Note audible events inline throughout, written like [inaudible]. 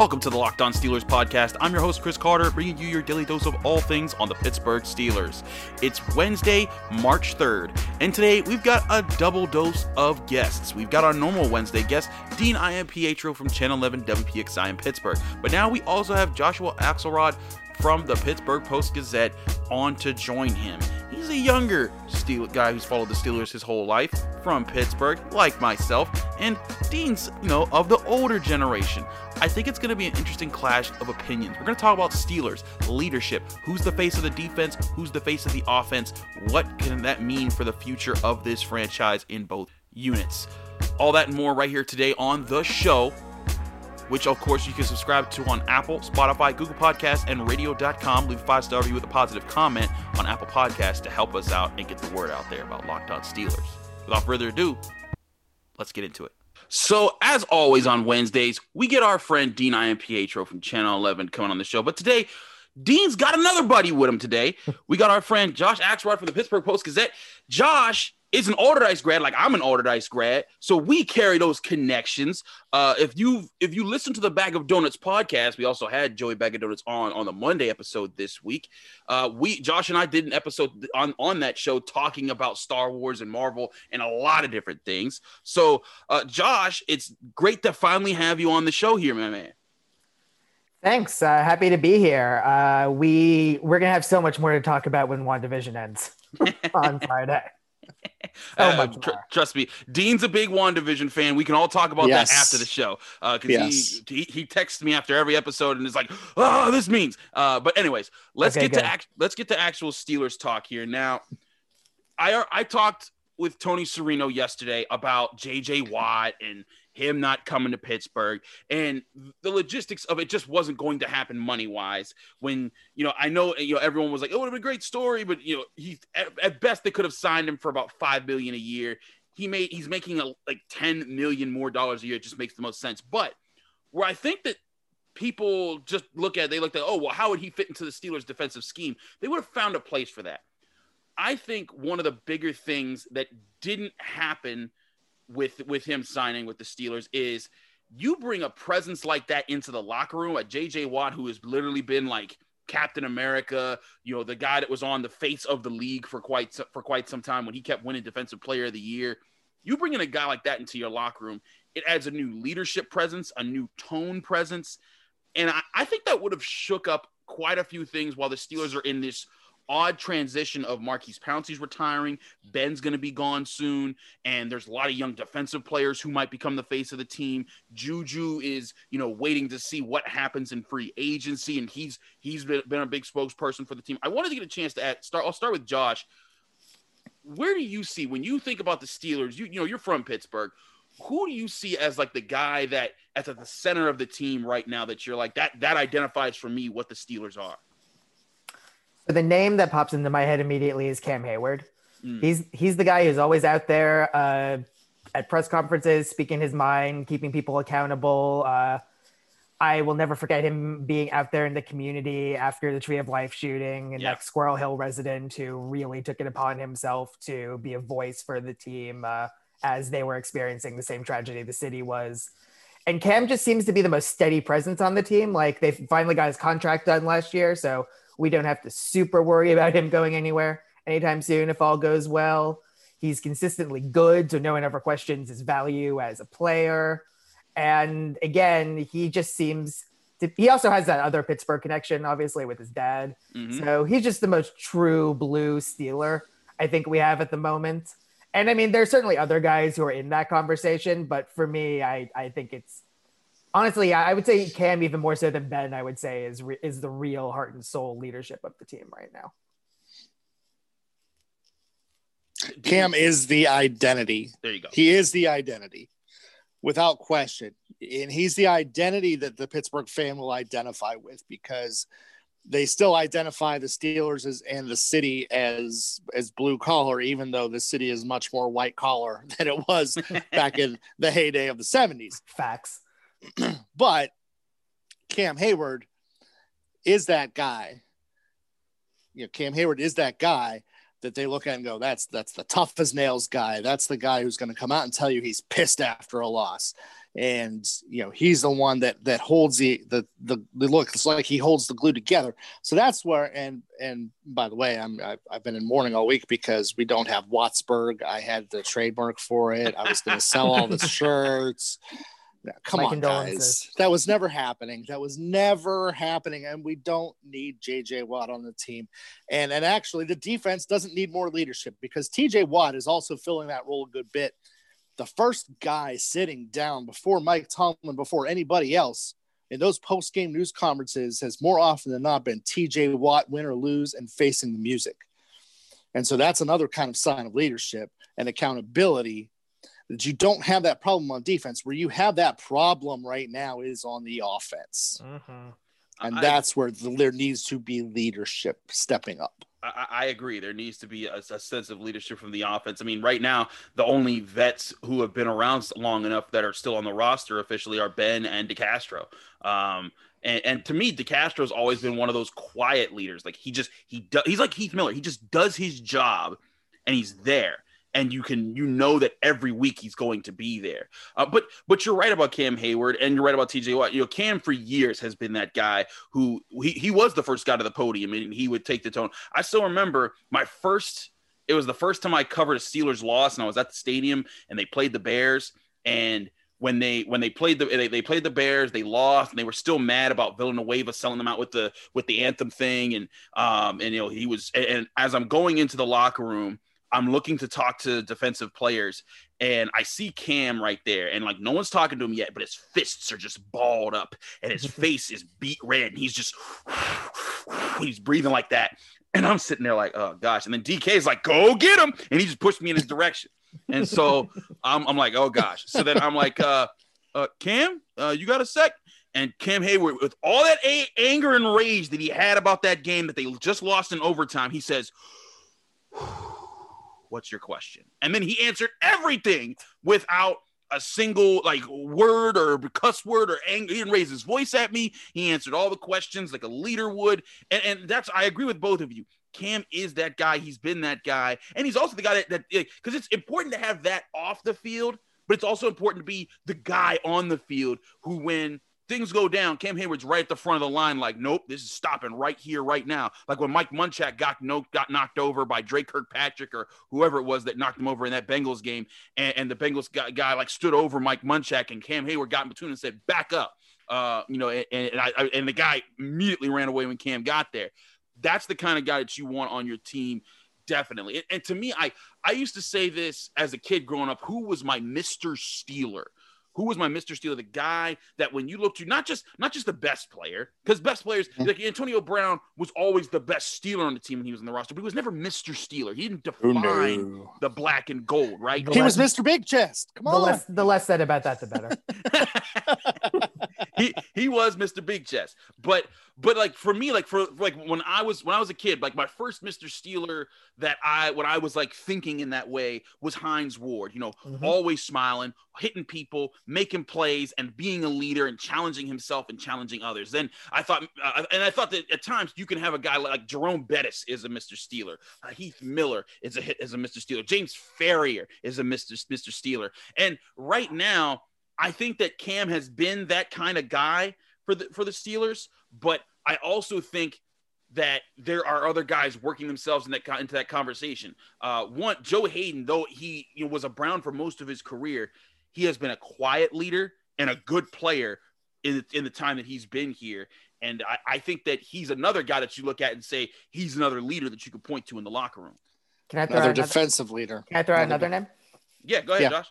Welcome to the Locked On Steelers podcast. I'm your host, Chris Carter, bringing you your daily dose of all things on the Pittsburgh Steelers. It's Wednesday, March 3rd, and today we've got a double dose of guests. We've got our normal Wednesday guest, Dean Iampietro from Channel 11 WPXI in Pittsburgh, but now we also have Joshua Axelrod from the Pittsburgh Post Gazette on to join him. He's a younger Steel guy who's followed the Steelers his whole life from Pittsburgh, like myself, and Dean's, you know, of the older generation. I think it's going to be an interesting clash of opinions. We're going to talk about Steelers leadership. Who's the face of the defense? Who's the face of the offense? What can that mean for the future of this franchise in both units? All that and more right here today on the show which of course you can subscribe to on Apple, Spotify, Google Podcasts, and radio.com. Leave a five star review with a positive comment on Apple Podcasts to help us out and get the word out there about Locked On Steelers. Without further ado, let's get into it. So, as always on Wednesdays, we get our friend Dean Iampietro from Channel 11 coming on the show. But today, Dean's got another buddy with him today. We got our friend Josh Axelrod from the Pittsburgh Post Gazette. Josh is an Allderdice grad, like I'm an Allderdice grad, so we carry those connections. Uh, if you if you listen to the Bag of Donuts podcast, we also had Joey Bag of Donuts on on the Monday episode this week. Uh, we Josh and I did an episode on on that show talking about Star Wars and Marvel and a lot of different things. So, uh, Josh, it's great to finally have you on the show here, my man. Thanks. Uh, happy to be here. Uh, we we're gonna have so much more to talk about when WandaVision ends [laughs] on [laughs] Friday. So [laughs] uh, tr- trust me, Dean's a big WandaVision fan. We can all talk about yes. that after the show because uh, yes. he, he he texts me after every episode and is like, "Oh, this means." Uh, but anyways, let's okay, get good. to act. Let's get to actual Steelers talk here now. I I talked with Tony Serino yesterday about J.J. Watt and him not coming to Pittsburgh and the logistics of it just wasn't going to happen money wise. When you know, I know you know everyone was like, "Oh, it would have been a great story," but you know, he at, best they could have signed him for about five million a year. He made he's making a, like ten million more dollars a year. It just makes the most sense. But where I think that people just look at, they looked at, oh well, how would he fit into the Steelers' defensive scheme? They would have found a place for that. I think one of the bigger things that didn't happen with with him signing with the Steelers is you bring a presence like that into the locker room. A JJ Watt who has literally been like Captain America, you know, the guy that was on the face of the league for quite for quite some time when he kept winning Defensive Player of the Year. You bring in a guy like that into your locker room, it adds a new leadership presence, a new tone presence, and I, I think that would have shook up quite a few things while the Steelers are in this odd transition of Maurkice Pouncey's retiring, Ben's going to be gone soon, and there's a lot of young defensive players who might become the face of the team. Juju is, you know, waiting to see what happens in free agency, and he's he's been, been a big spokesperson for the team. I wanted to get a chance to add, start. I'll start with Josh. Where do you see when you think about the Steelers? You you know you're from Pittsburgh. Who do you see as like the guy that at the center of the team right now that you're like that that identifies for me what the Steelers are? So the name that pops into my head immediately is Cam Hayward. Mm. He's he's the guy who's always out there uh, at press conferences, speaking his mind, keeping people accountable. Uh, I will never forget him being out there in the community after the Tree of Life shooting, and that Squirrel Hill resident who really took it upon himself to be a voice for the team uh, as they were experiencing the same tragedy the city was. And Cam just seems to be the most steady presence on the team. Like they finally got his contract done last year, so we don't have to super worry about him going anywhere anytime soon if all goes well. He's consistently good, so no one ever questions his value as a player. And again, he just seems to, he also has that other Pittsburgh connection, obviously, with his dad. Mm-hmm. So he's just the most true blue Steeler I think we have at the moment. And I mean, there's certainly other guys who are in that conversation, but for me, I, I think it's honestly, I would say Cam even more so than Ben. I would say is re- is the real heart and soul leadership of the team right now. Cam is the identity. There you go. He is the identity, without question, and he's the identity that the Pittsburgh fan will identify with because they still identify the Steelers as and the city as as blue collar, even though the city is much more white collar [laughs] than it was back in the heyday of the 70s. Facts. [clears throat] but Cam Hayward is that guy. You know, Cam Hayward is that guy that they look at and go, that's that's the tough as nails guy. That's the guy who's going to come out and tell you he's pissed after a loss. And you know he's the one that that holds the the the, the look. It's like he holds the glue together. So that's where and and by the way i'm I've, I've been in mourning all week because we don't have wattsburg i had the trademark for it. I was going to sell all the [laughs] shirts come My on guys. That was never happening. That was never happening and we don't need jj watt on the team. And and actually the defense doesn't need more leadership because tj watt is also filling that role a good bit. The first guy sitting down before Mike Tomlin, before anybody else in those post game news conferences has more often than not been TJ Watt, win or lose, and facing the music. And so that's another kind of sign of leadership and accountability that you don't have that problem on defense. Where you have that problem right now is on the offense. Mm-hmm. And I, that's where the, there needs to be leadership stepping up. I, I, agree. There needs to be a, a, sense of leadership from the offense. I mean, right now, the only vets who have been around long enough that are still on the roster officially are Ben and DeCastro. Um, and, and to me, DeCastro's always been one of those quiet leaders. Like he just he does. He's like Heath Miller. He just does his job, and he's there and you can you know that every week he's going to be there. Uh, but but you're right about Cam Hayward and you're right about TJ Watt. You know, Cam for years has been that guy who he, he was the first guy to the podium and he would take the tone. I still remember my first. It was the first time I covered a Steelers loss, and I was at the stadium and they played the Bears and when they when they played the they, they played the Bears, they lost, and they were still mad about Villanueva selling them out with the with the anthem thing, and um and you know he was and, and as I'm going into the locker room, I'm looking to talk to defensive players, and I see Cam right there, and like no one's talking to him yet, but his fists are just balled up, and his [laughs] face is beat red, and he's just he's breathing like that, and I'm sitting there like, oh gosh, and then DK is like, go get him, and he just pushed me in his direction, and so [laughs] I'm, I'm like, oh gosh, so then I'm like, uh, uh Cam, uh, you got a sec? And Cam Hayward, with all that a- anger and rage that he had about that game that they just lost in overtime, he says. What's your question? And then he answered everything without a single like word or cuss word or anger. He didn't raise his voice at me. He answered all the questions like a leader would. And, and that's I agree with both of you. Cam is that guy. He's been that guy, and he's also the guy that that because it's important to have that off the field, but it's also important to be the guy on the field who, when things go down, Cam Hayward's right at the front of the line, like, nope, this is stopping right here, right now. Like when Mike Munchak got no, got knocked over by Drake Kirkpatrick or whoever it was that knocked him over in that Bengals game, and, and the Bengals guy, guy, like stood over Mike Munchak, and Cam Hayward got in between and said, "Back up," uh, you know, and and, I, and the guy immediately ran away when Cam got there. That's the kind of guy that you want on your team definitely. And, to me, I I used to say this as a kid growing up. Who was my Mister Steeler? Who was my Mr. Steeler? The guy that when you look to not just not just the best player, because best players like Antonio Brown was always the best Steeler on the team when he was in the roster, but he was never Mr. Steeler. He didn't define oh, no. the black and gold, right? The he less, was Mr. Big Chest. Come on. The less, the less said about that, the better. [laughs] he he was Mr. Big Chest, but but like for me, like for like when I was when I was a kid, like my first Mr. Steeler that I when I was like thinking in that way was Hines Ward. You know, mm-hmm. always smiling, hitting people, making plays, and being a leader and challenging himself and challenging others. Then I thought, uh, and I thought that at times you can have a guy like Jerome Bettis is a Mr. Steeler, uh, Heath Miller is a is a Mr. Steeler, James Farrior is a Mr. Mr. Steeler, and right now I think that Cam has been that kind of guy for the for the Steelers, but I also think that there are other guys working themselves in that into that conversation. Uh, one, Joe Haden, though he you know, was a Brown for most of his career, he has been a quiet leader and a good player in in the time that he's been here. And I, I think that he's another guy that you look at and say he's another leader that you could point to in the locker room. Can I throw another, another defensive leader? Can I throw another, another name? Yeah, go ahead, yeah. Josh.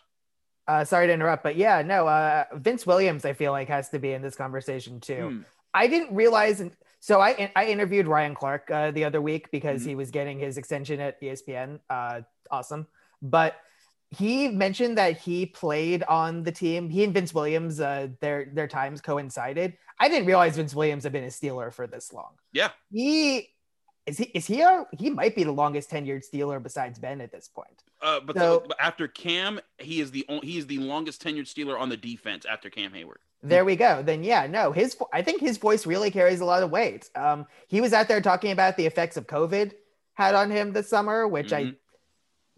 Uh, sorry to interrupt, but yeah, no, uh, Vince Williams, I feel like has to be in this conversation too. Hmm. I didn't realize. So I I interviewed Ryan Clark uh, the other week because mm-hmm. he was getting his extension at ESPN. Uh, awesome, but he mentioned that he played on the team. He and Vince Williams, uh, their their times coincided. I didn't realize Vince Williams had been a Steeler for this long. Yeah, he is he is he a, he might be the longest tenured Steeler besides Ben at this point. Uh, but, so, the, after Cam, he is the he is the longest tenured Steeler on the defense after Cam Hayward. There we go. Then yeah, no, his I think his voice really carries a lot of weight. Um, he was out there talking about the effects of COVID had on him this summer, which mm-hmm. I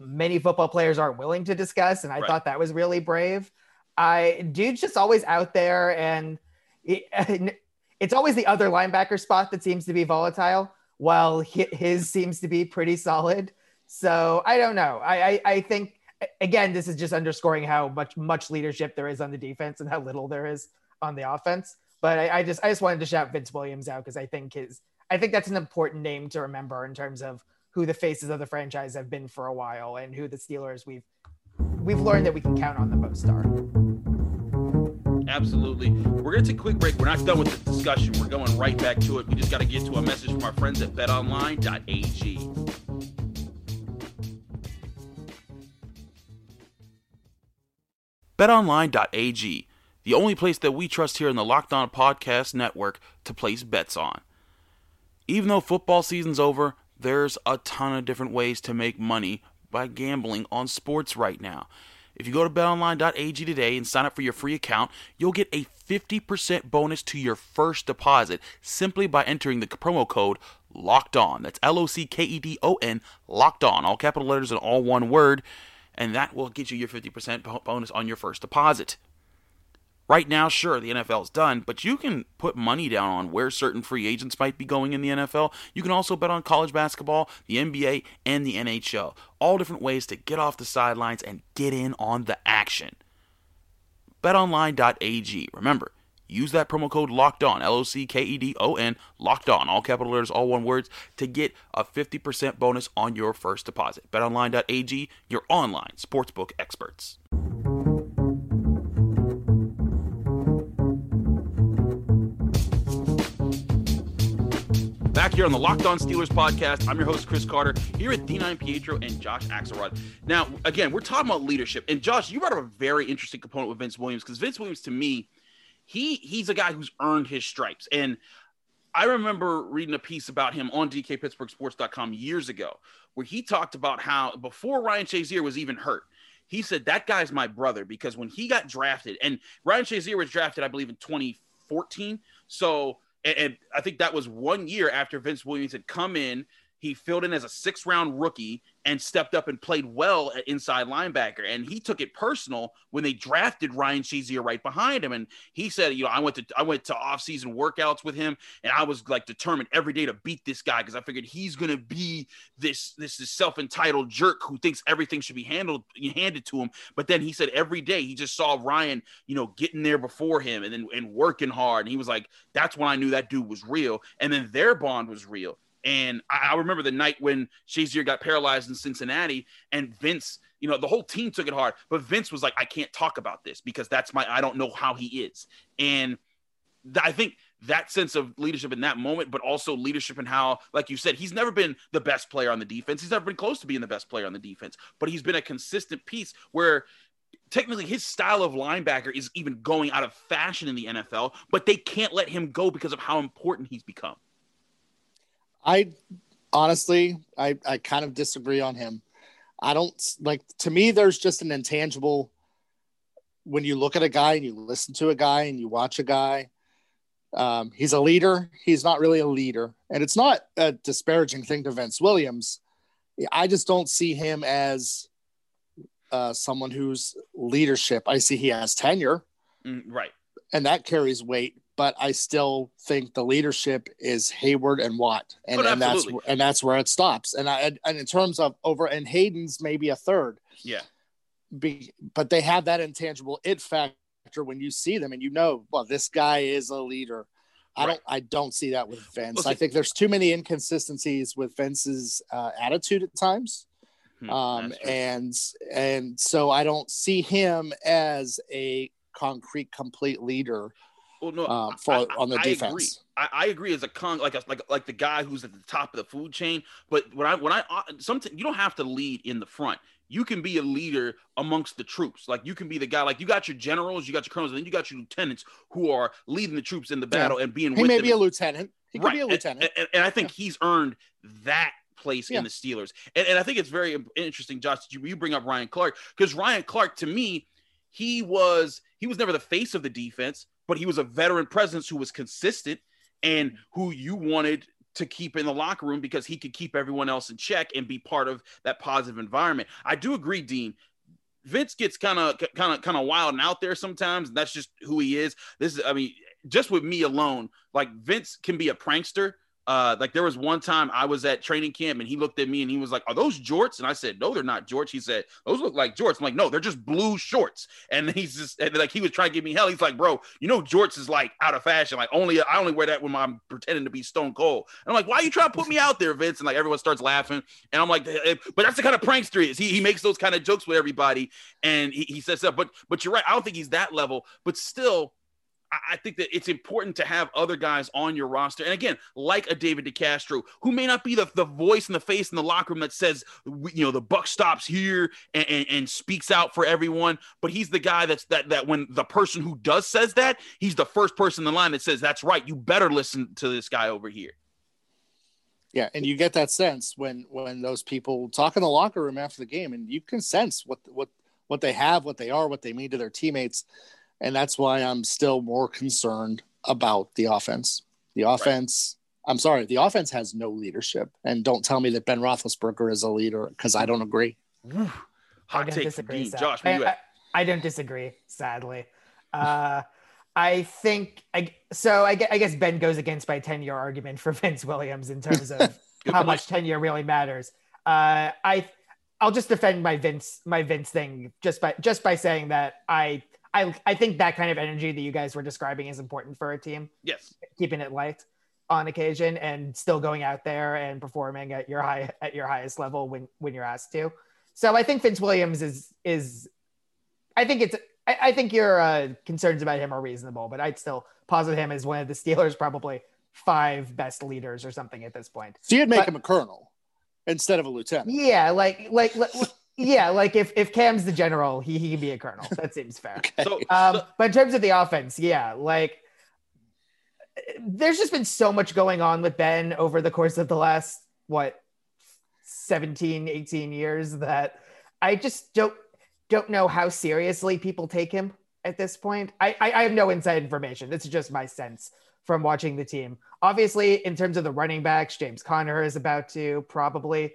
many football players aren't willing to discuss, and I right. thought that was really brave. I dude's just always out there, and it, it's always the other linebacker spot that seems to be volatile, while his seems to be pretty solid. So I don't know. I, I, I think again, this is just underscoring how much much leadership there is on the defense and how little there is on the offense. But I, I just I just wanted to shout Vince Williams out because I think his I think that's an important name to remember in terms of who the faces of the franchise have been for a while and who the Steelers we've we've learned that we can count on the most are. Absolutely. We're going to take a quick break. We're not done with the discussion. We're going right back to it. We just got to get to a message from our friends at betonline.ag. BetOnline.ag, the only place that we trust here in the Locked On Podcast Network to place bets on. Even though football season's over, there's a ton of different ways to make money by gambling on sports right now. If you go to betonline.ag today and sign up for your free account, you'll get a 50% bonus to your first deposit simply by entering the promo code locked on. That's L O C K E D O N, locked on, all capital letters and all one word, and that will get you your 50% bonus on your first deposit. Right now, sure, the NFL's done, but you can put money down on where certain free agents might be going in the NFL. You can also bet on college basketball, the NBA, and the NHL. All different ways to get off the sidelines and get in on the action. BetOnline.ag. Remember, use that promo code locked on, L O C K E D O N, locked on, all capital letters, all one words, to get a 50% bonus on your first deposit. BetOnline.ag, your online sportsbook experts. Back here on the Locked On Steelers podcast, I'm your host, Chris Carter, here at Dean Iampietro and Josh Axelrod. Now, again, we're talking about leadership. And Josh, you brought up a very interesting component with Vince Williams because Vince Williams, to me, he he's a guy who's earned his stripes. And I remember reading a piece about him on DKPittsburghSports.com years ago, where he talked about how before Ryan Shazier was even hurt, he said that guy's my brother because when he got drafted, and Ryan Shazier was drafted, I believe, in 2014. So and, and I think that was one year after Vince Williams had come in. He filled in as a six round rookie and stepped up and played well at inside linebacker. And he took it personal when they drafted Ryan Shazier right behind him. And he said, you know, I went to I went to off-season workouts with him, and I was like determined every day to beat this guy because I figured he's gonna be this this, this self-entitled jerk who thinks everything should be handled handed to him. But then he said every day he just saw Ryan, you know, getting there before him and then and working hard. And he was like, that's when I knew that dude was real. And then their bond was real. And I, I remember the night when Shazier got paralyzed in Cincinnati, and Vince, you know, the whole team took it hard, but Vince was like, I can't talk about this because that's my, I don't know how he is. And th- I think that sense of leadership in that moment, but also leadership in how, like you said, he's never been the best player on the defense. He's never been close to being the best player on the defense, but he's been a consistent piece where technically his style of linebacker is even going out of fashion in the NFL, but they can't let him go because of how important he's become. I honestly, I, I kind of disagree on him. I don't like to me, there's just an intangible when you look at a guy and you listen to a guy and you watch a guy. Um, he's a leader. He's not really a leader. And it's not a disparaging thing to Vince Williams. I just don't see him as uh, someone who's leadership. I see he has tenure. Mm, right. And that carries weight but I still think the leadership is Hayward and Watt, and, and that's and that's where it stops. And I and in terms of over and Haden's maybe a third, yeah. Be, but they have that intangible it factor when you see them, and you know, well, this guy is a leader. I right. don't I don't see that with Vince. I think there's too many inconsistencies with Vince's uh, attitude at times. Hmm, um, and and so I don't see him as a concrete complete leader well, no, um, for I, on the I defense. Agree. I, I, agree as a con like a, like like the guy who's at the top of the food chain. But when I when I uh, something you don't have to lead in the front. You can be a leader amongst the troops. Like you can be the guy. Like you got your generals, you got your colonels, and then you got your lieutenants who are leading the troops in the battle yeah. and being. He may them. be a lieutenant. He could be a lieutenant. And, and, and I think yeah. he's earned that place yeah. in the Steelers. And, and, I think it's very interesting, Josh, you, you bring up Ryan Clark because Ryan Clark, to me, he was he was never the face of the defense, but he was a veteran presence who was consistent and who you wanted to keep in the locker room because he could keep everyone else in check and be part of that positive environment. I do agree, Dean. Vince gets kind of kind of kind of wild and out there sometimes. That's just who he is. This is, I mean, just with me alone, like Vince can be a prankster, uh, like there was one time I was at training camp and he looked at me and he was like, "Are those jorts?" And I said, "No, they're not jorts." He said, "Those look like jorts." I'm like, "No, they're just blue shorts." And he's just and like he was trying to give me hell. He's like, "Bro, you know jorts is like out of fashion. Like only I only wear that when I'm pretending to be Stone Cold." And I'm like, "Why are you trying to put me out there, Vince?" And like everyone starts laughing, and I'm like, "But that's the kind of prankster he is. He he makes those kind of jokes with everybody." And he, he says that, but but you're right. I don't think he's that level, but still I think that it's important to have other guys on your roster. And again, like a David DeCastro, who may not be the, the voice and the face in the locker room that says, you know, the buck stops here and, and, and, speaks out for everyone, but he's the guy that's that that when the person who does says that, he's the first person in the line that says, That's right, you better listen to this guy over here. Yeah, and you get that sense when when those people talk in the locker room after the game, and you can sense what what what they have, what they are, what they mean to their teammates and that's why I'm still more concerned about the offense. The offense. Right. I'm sorry, the offense has no leadership, and don't tell me that Ben Roethlisberger is a leader because I don't agree. Hot take disagree, Josh. I, I, I, don't disagree. Sadly, uh, I think I, so. I, I guess Ben goes against my ten year argument for [laughs] Vince Williams in terms of [laughs] how much tenure really matters. Uh, I I'll just defend my Vince my Vince thing just by just by saying that I I I think that kind of energy that you guys were describing is important for a team. Yes, keeping it light on occasion and still going out there and performing at your high at your highest level when when you're asked to. So I think Vince Williams is is I think it's I, I think your uh, concerns about him are reasonable, but I'd still posit him as one of the Steelers' probably five best leaders or something at this point. So you'd make but, him a colonel instead of a lieutenant. Yeah, like like yeah, like if if Cam's the general, he he can be a colonel. That seems fair. [laughs] okay. so, um, so, but in terms of the offense, yeah, like there's just been so much going on with Ben over the course of the last what 17, 18 years that I just don't don't know how seriously people take him at this point. I, I, I have no inside information. This is just my sense from watching the team. Obviously, in terms of the running backs, James Conner is about to probably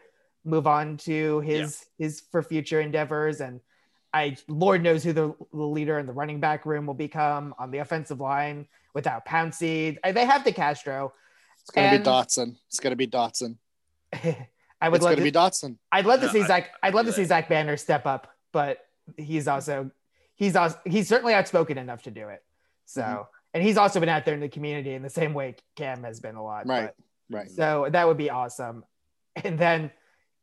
move on to his yeah. his for future endeavors and I Lord knows who the, the, leader in the running back room will become on the offensive line without Pouncey. They have DeCastro. It's gonna and, be Dotson. It's gonna be Dotson. [laughs] I would it's love to be Dotson. I'd love to see Zach. I'd love to see Zach Banner step up, but he's also he's also he's certainly outspoken enough to do it. So mm-hmm. and he's also been out there in the community in the same way Cam has been a lot. Right. But, right. So that would be awesome. And then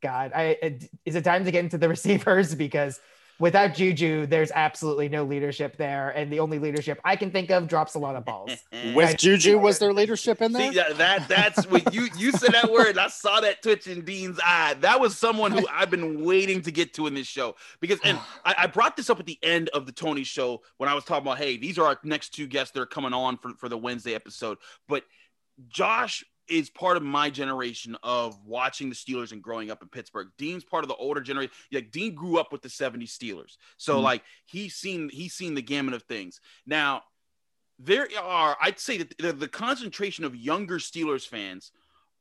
God, I is it time to get into the [laughs] receivers because without Juju, there's absolutely no leadership there, and the only leadership I can think of drops a lot of balls. [laughs] With Juju, was there leadership in there? See, that that's what you you said that word. I saw that twitch in Dean's eye. That was someone who I've been waiting to get to in this show because, and [sighs] I, I brought this up at the end of the Tony show when I was talking about, hey, these are our next two guests that are coming on for for the Wednesday episode, but. Josh is part of my generation of watching the Steelers and growing up in Pittsburgh. Dean's part of the older generation. Like Dean grew up with the 70 Steelers. So mm-hmm. like he's seen he's seen the gamut of things. Now, there are I'd say that the, the concentration of younger Steelers fans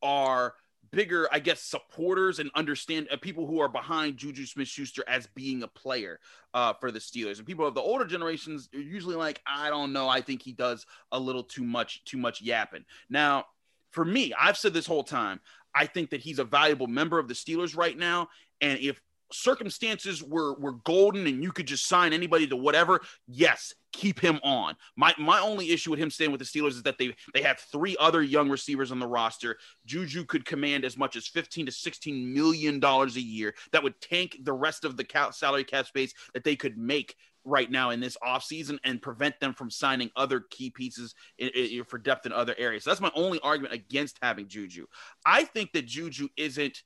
are bigger, I guess, supporters and understand uh, people who are behind Juju Smith Schuster as being a player uh, for the Steelers. And people of the older generations are usually like, I don't know, I think he does a little too much, too much yapping. Now, for me, I've said this whole time, I think that he's a valuable member of the Steelers right now. And if circumstances were were golden and you could just sign anybody to whatever, yes, keep him on. My my only issue with him staying with the Steelers is that they they have three other young receivers on the roster. Juju could command as much as 15 to 16 million dollars a year. That would tank the rest of the salary cap space that they could make right now in this offseason and prevent them from signing other key pieces in, in, for depth in other areas. So that's my only argument against having Juju. I think that Juju isn't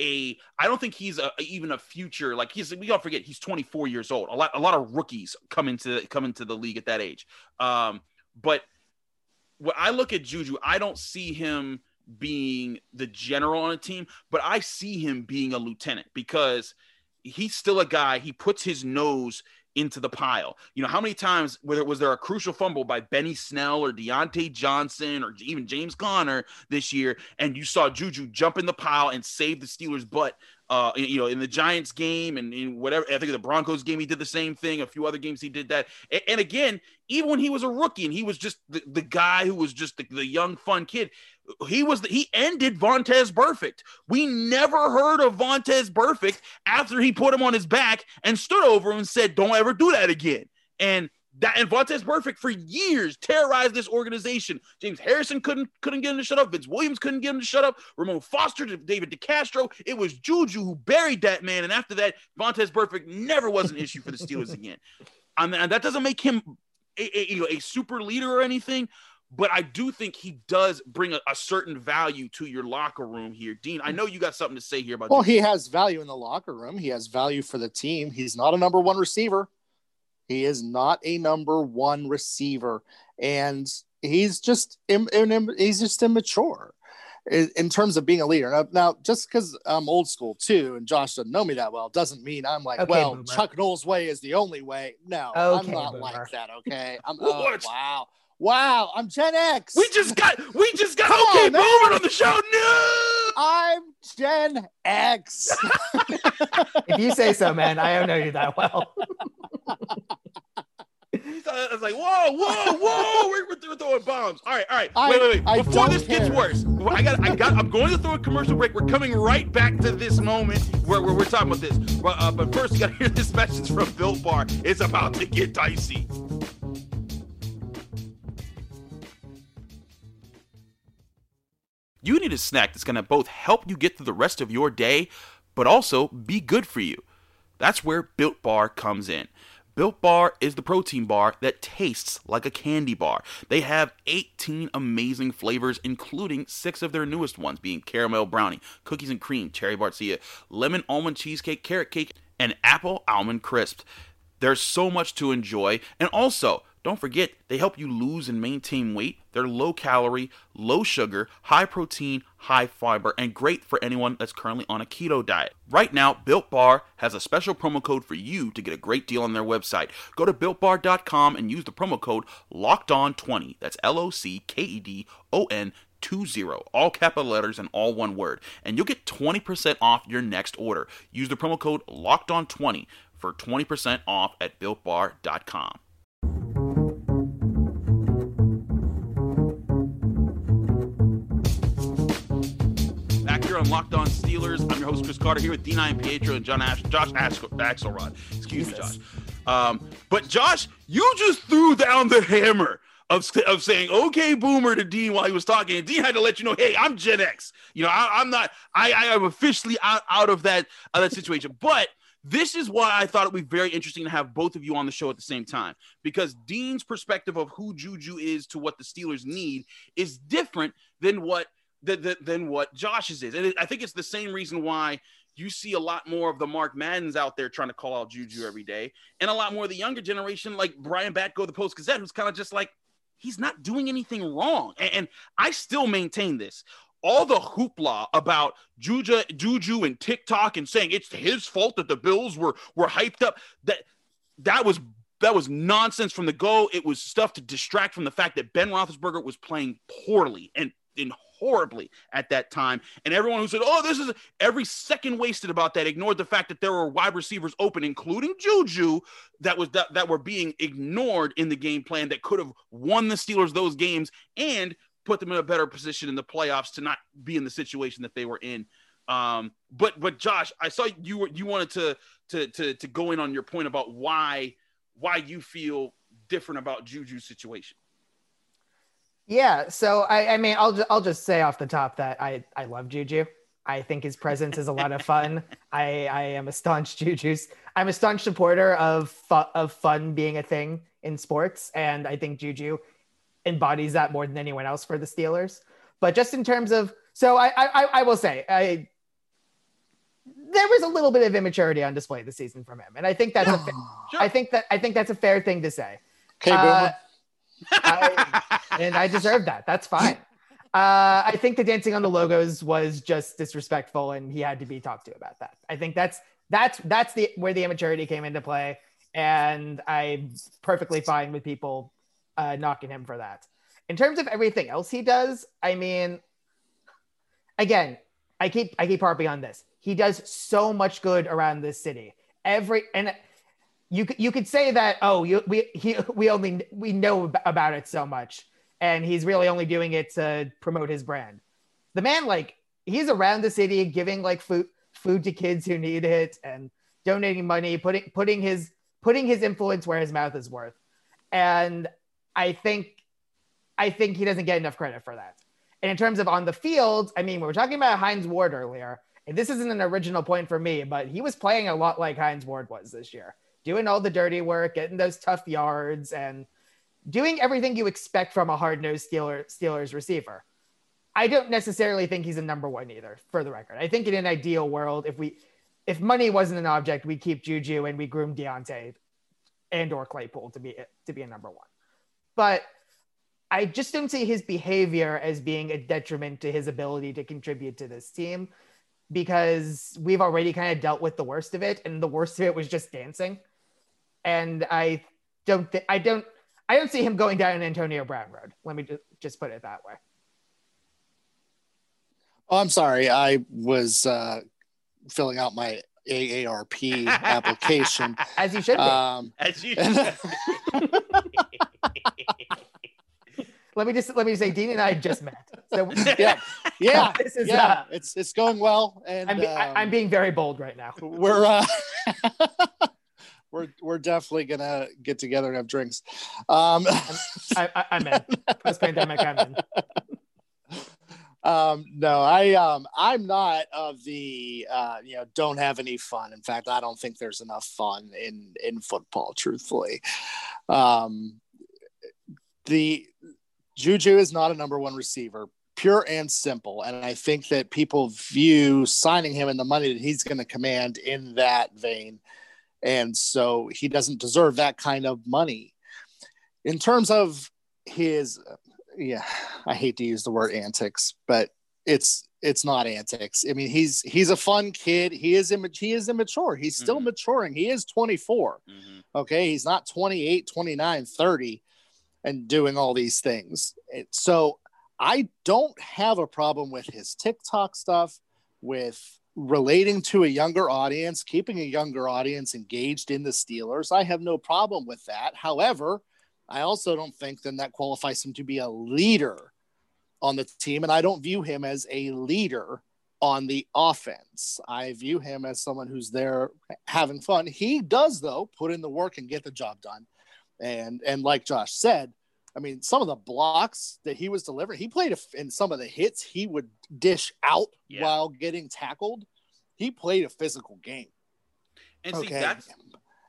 a I don't think he's a, even a future like he's we all forget he's 24 years old. A lot a lot of rookies come into come into the league at that age. Um, but when I look at Juju, I don't see him being the general on a team, but I see him being a lieutenant because he's still a guy. He puts his nose into the pile. You know, how many times whether was there a crucial fumble by Benny Snell or Diontae Johnson or even James Conner this year, and you saw Juju jump in the pile and save the Steelers' butt. Uh, you know, in the Giants game and in whatever, I think the Broncos game, he did the same thing. A few other games, he did that. And, and again, even when he was a rookie and he was just the, the guy who was just the, the young, fun kid, he was the, he ended Vontaze Burfict. We never heard of Vontaze Burfict after he put him on his back and stood over him and said, "Don't ever do that again." And that and Vontaze Burfict for years terrorized this organization. James Harrison couldn't couldn't get him to shut up. Vince Williams couldn't get him to shut up. Ramon Foster, David DeCastro. It was Juju who buried that man. And after that, Vontaze Burfict never was an issue for the Steelers [laughs] again. and that doesn't make him a, a, you know, a super leader or anything, but I do think he does bring a, a, certain value to your locker room here. Dean, I know you got something to say here about. Well, he has value in the locker room. He has value for the team. He's not a number one receiver. He is not a number one receiver, and he's just Im- Im- he's just immature in, in terms of being a leader. Now, now just because I'm old school too, and Josh doesn't know me that well, doesn't mean I'm like, okay, well, boomer. Chuck Noll's way is the only way. No, okay, I'm not boomer. like that. Okay, [laughs] I'm. Oh, wow. Wow, I'm Gen X. We just got we just got Come okay on, Boomer on the show. No, I'm Gen X. [laughs] if you say so, man, I don't know you that well. [laughs] I was like, whoa, whoa, whoa, we're, we're throwing bombs. All right, all right. I, wait, wait, wait. Before this care. gets worse, I got, I got, I'm going to throw a commercial break. We're coming right back to this moment where, where we're talking about this. But, uh, but first, you got to hear this message from Built Bar. It's about to get dicey. You need a snack that's going to both help you get through the rest of your day, but also be good for you. That's where Built Bar comes in. Built Bar is the protein bar that tastes like a candy bar. They have 18 amazing flavors, including six of their newest ones, being caramel brownie, cookies and cream, cherry barcia, lemon almond cheesecake, carrot cake, and apple almond crisp. There's so much to enjoy, and also don't forget, they help you lose and maintain weight. They're low calorie, low sugar, high protein, high fiber, and great for anyone that's currently on a keto diet. Right now, Built Bar has a special promo code for you to get a great deal on their website. Go to builtbar.com and use the promo code Locked On 20 That's L O C K E D O N 20, all capital letters and all one word. And you'll get 20% off your next order. Use the promo code Locked On 20 for 20% off at builtbar.com. on Locked On Steelers. I'm your host, Chris Carter, here with Dean Iampietro and John Ash- Josh Axelrod. Excuse Jesus. me, Josh. Um, but Josh, you just threw down the hammer of, of saying okay boomer to Dean while he was talking. And Dean had to let you know, hey, I'm Gen X. You know, I, am not, I, I am officially out, out of that, of that situation. But this is why I thought it would be very interesting to have both of you on the show at the same time because Dean's perspective of who Juju is to what the Steelers need is different than what – than, than what Josh's is. And it, I think it's the same reason why you see a lot more of the Mark Maddens out there trying to call out Juju every day, and a lot more of the younger generation, like Brian Batko, the Post Gazette, who's kind of just like, he's not doing anything wrong. And, and, I still maintain this. All the hoopla about Juju, Juju and TikTok and saying it's his fault that the Bills were were hyped up, that that was that was nonsense from the go. It was stuff to distract from the fact that Ben Roethlisberger was playing poorly and in horribly at that time. And everyone who said, oh, this is every second wasted about that ignored the fact that there were wide receivers open, including Juju, that was that, that were being ignored in the game plan that could have won the Steelers those games and put them in a better position in the playoffs to not be in the situation that they were in. Um, but but Josh, I saw you were you wanted to to to to go in on your point about why why you feel different about Juju's situation. Yeah, so I, I mean, I'll I'll just say off the top that I I love Juju. I think his presence is a lot of fun. [laughs] I, I am a staunch Juju's. I'm a staunch supporter of fu- of fun being a thing in sports, and I think Juju embodies that more than anyone else for the Steelers. But just in terms of, so I I, I will say I there was a little bit of immaturity on display this season from him, and I think that's a fa- sure. I think that I think that's a fair thing to say. Okay, uh, I, and I deserve that. That's fine. Uh, I think the dancing on the logos was just disrespectful, and he had to be talked to about that. I think that's that's that's the where the immaturity came into play, and I'm perfectly fine with people uh, knocking him for that. In terms of everything else he does, I mean, again, I keep I keep harping on this. He does so much good around this city. Every and you you could say that oh you, we he, we only we know about it so much and he's really only doing it to promote his brand. The man like he's around the city giving like food food to kids who need it and donating money, putting putting his putting his influence where his mouth is worth. And I think I think he doesn't get enough credit for that. And in terms of on the field, I mean, we were talking about Hines Ward earlier and this isn't an original point for me, but he was playing a lot like Hines Ward was this year, doing all the dirty work, getting those tough yards, and doing everything you expect from a hard nosed Steeler, Steelers receiver. I don't necessarily think he's a number one either, for the record. I think in an ideal world, if we if money wasn't an object, we keep Juju and we groom Diontae and or Claypool to be to be a number one. But I just don't see his behavior as being a detriment to his ability to contribute to this team because we've already kind of dealt with the worst of it, and the worst of it was just dancing. And I don't, th- I don't, I don't see him going down an Antonio Brown road. Let me just, just put it that way. Oh, I'm sorry. I was uh, filling out my AARP [laughs] application. As you should be. Um, As you [laughs] should. let me just let me say, Dean and I just met. So [laughs] yeah, yeah, this is yeah. Uh, it's it's going well, and I'm, be, um, I'm being very bold right now. We're uh, we're we're definitely gonna get together and have drinks. Um, I'm, [laughs] I, am in post pandemic. I'm in. [laughs] Um, no, I um, I'm not of the uh, you know don't have any fun. In fact, I don't think there's enough fun in in football. Truthfully, um, the Juju is not a number one receiver, pure and simple. And I think that people view signing him and the money that he's going to command in that vein. And so he doesn't deserve that kind of money. In terms of his, yeah, I hate to use the word antics, but it's it's not antics. I mean, he's he's a fun kid. He is Im- he is immature. He's still mm-hmm. maturing. He is 24. Mm-hmm. Okay, he's not 28, 29, 30 and doing all these things. So I don't have a problem with his TikTok stuff, with relating to a younger audience, keeping a younger audience engaged in the Steelers. I have no problem with that. However, I also don't think then that qualifies him to be a leader on the team. And I don't view him as a leader on the offense. I view him as someone who's there having fun. He does, though, put in the work and get the job done. And and like Josh said, I mean, some of the blocks that he was delivering, he played in some of the hits he would dish out yeah. while getting tackled. He played a physical game. And okay. see, that's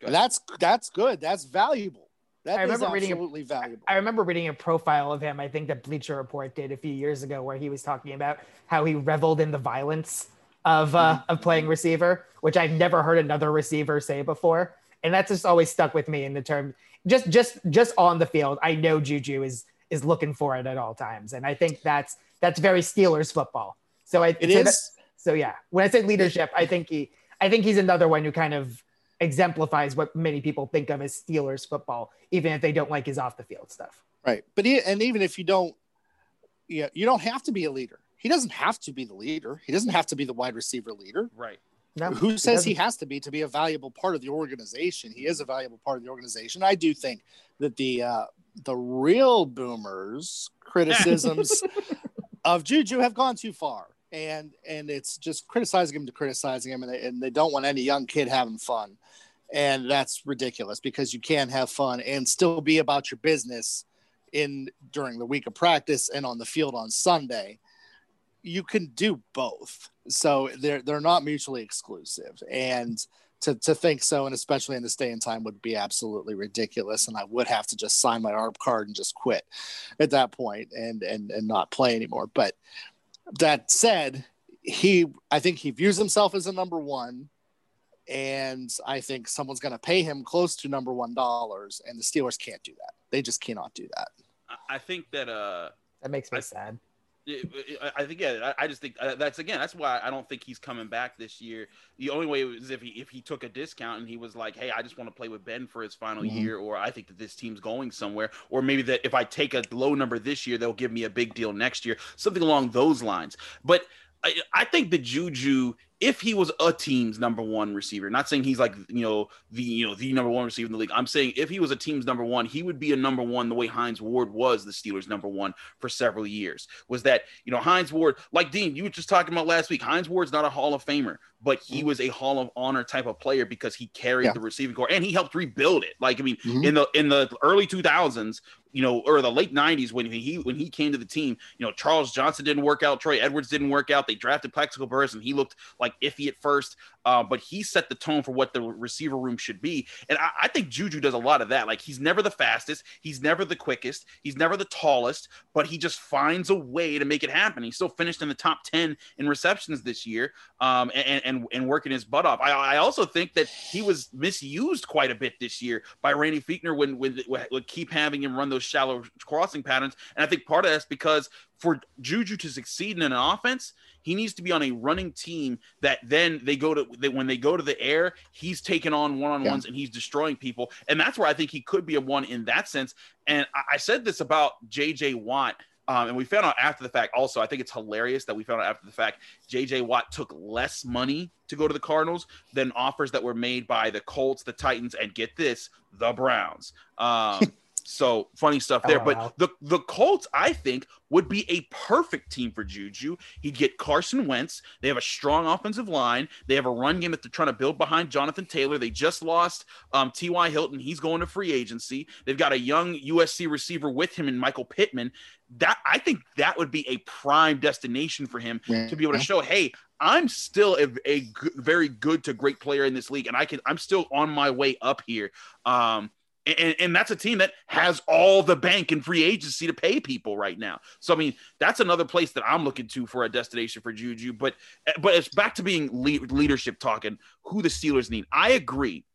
that's that's good. That's valuable. That I remember reading absolutely valuable. I remember reading a profile of him. I think that Bleacher Report did a few years ago, where he was talking about how he reveled in the violence of uh, mm-hmm. of playing receiver, which I've never heard another receiver say before and that's just always stuck with me in the term just just just on the field i know juju is is looking for it at all times. And i think that's that's very steelers football. So i it so is. That, so yeah. When i say leadership i think he i think he's another one who kind of exemplifies what many people think of as steelers football even if they don't like his off the field stuff. Right. But he, and even if you don't yeah you don't have to be a leader. He doesn't have to be the leader. He doesn't have to be the wide receiver leader. Right no, Who says he has to be to be a valuable part of the organization? He is a valuable part of the organization. I do think that the uh, the real boomers criticisms [laughs] of Juju have gone too far, and and it's just criticizing him to criticizing him, and they, and they don't want any young kid having fun, and that's ridiculous because you can have fun and still be about your business in during the week of practice and on the field on Sunday you can do both. So they're they're not mutually exclusive. And to, to think so, and especially in this day and time, would be absolutely ridiculous. And I would have to just sign my ARB card and just quit at that point and and and not play anymore. But that said, he I think he views himself as a number one. And I think someone's going to pay him close to number one dollars, and the Steelers can't do that. They just cannot do that. I think that uh, that makes me I, sad. I think yeah. I just think uh, that's again. That's why I don't think he's coming back this year. The only way is if he if he took a discount and he was like, "Hey, I just want to play with Ben for his final mm-hmm. year," or I think that this team's going somewhere, or maybe that if I take a low number this year, they'll give me a big deal next year, something along those lines. But I, I think the Juju if he was a team's number one receiver, not saying he's like you know the you know the number one receiver in the league. I'm saying if he was a team's number one, he would be a number one the way Hines Ward was the Steelers' number one for several years. Was that you know Hines Ward, like Dean, you were just talking about last week. Hines Ward's not a Hall of Famer, but he mm-hmm. was a Hall of Honor type of player because he carried yeah. the receiving corps and he helped rebuild it. Like I mean, mm-hmm. in the in the early 2000s, you know, or the late 90s when he when he came to the team, you know, Charles Johnson didn't work out, Troy Edwards didn't work out. They drafted Plaxico Burress and he looked like iffy at first. Uh, but he set the tone for what the receiver room should be. And I, I, think Juju does a lot of that. Like he's never the fastest, he's never the quickest, he's never the tallest, but he just finds a way to make it happen. He still finished in the top 10 in receptions this year um, and, and, and working his butt off. I, I also think that he was misused quite a bit this year by Randy Fichtner when, when, would keep having him run those shallow crossing patterns. And I think part of that's because for Juju to succeed in an offense, he needs to be on a running team that then they go to they, when they go to the air, he's taking on one on ones yeah. and he's destroying people. And that's where I think he could be a one in that sense. And I, I said this about JJ Watt. Um, and we found out after the fact also, I think it's hilarious that we found out after the fact JJ Watt took less money to go to the Cardinals than offers that were made by the Colts, the Titans, and get this, the Browns. Um, [laughs] So funny stuff there. Oh, but wow. the the Colts, I think, would be a perfect team for Juju. He'd get Carson Wentz. They have a strong offensive line. They have a run game that they're trying to build behind Jonathan Taylor. They just lost um, T.Y. Hilton. He's going to free agency. They've got a young USC receiver with him in Michael Pittman. That I think that would be a prime destination for him yeah. to be able to show, hey, I'm still a, a very good to great player in this league, and I can I'm still on my way up here. Um, and, and, that's a team that has all the bank and free agency to pay people right now. So I mean, that's another place that I'm looking to for a destination for Juju. But but it's back to being leadership talking. Who the Steelers need. I agree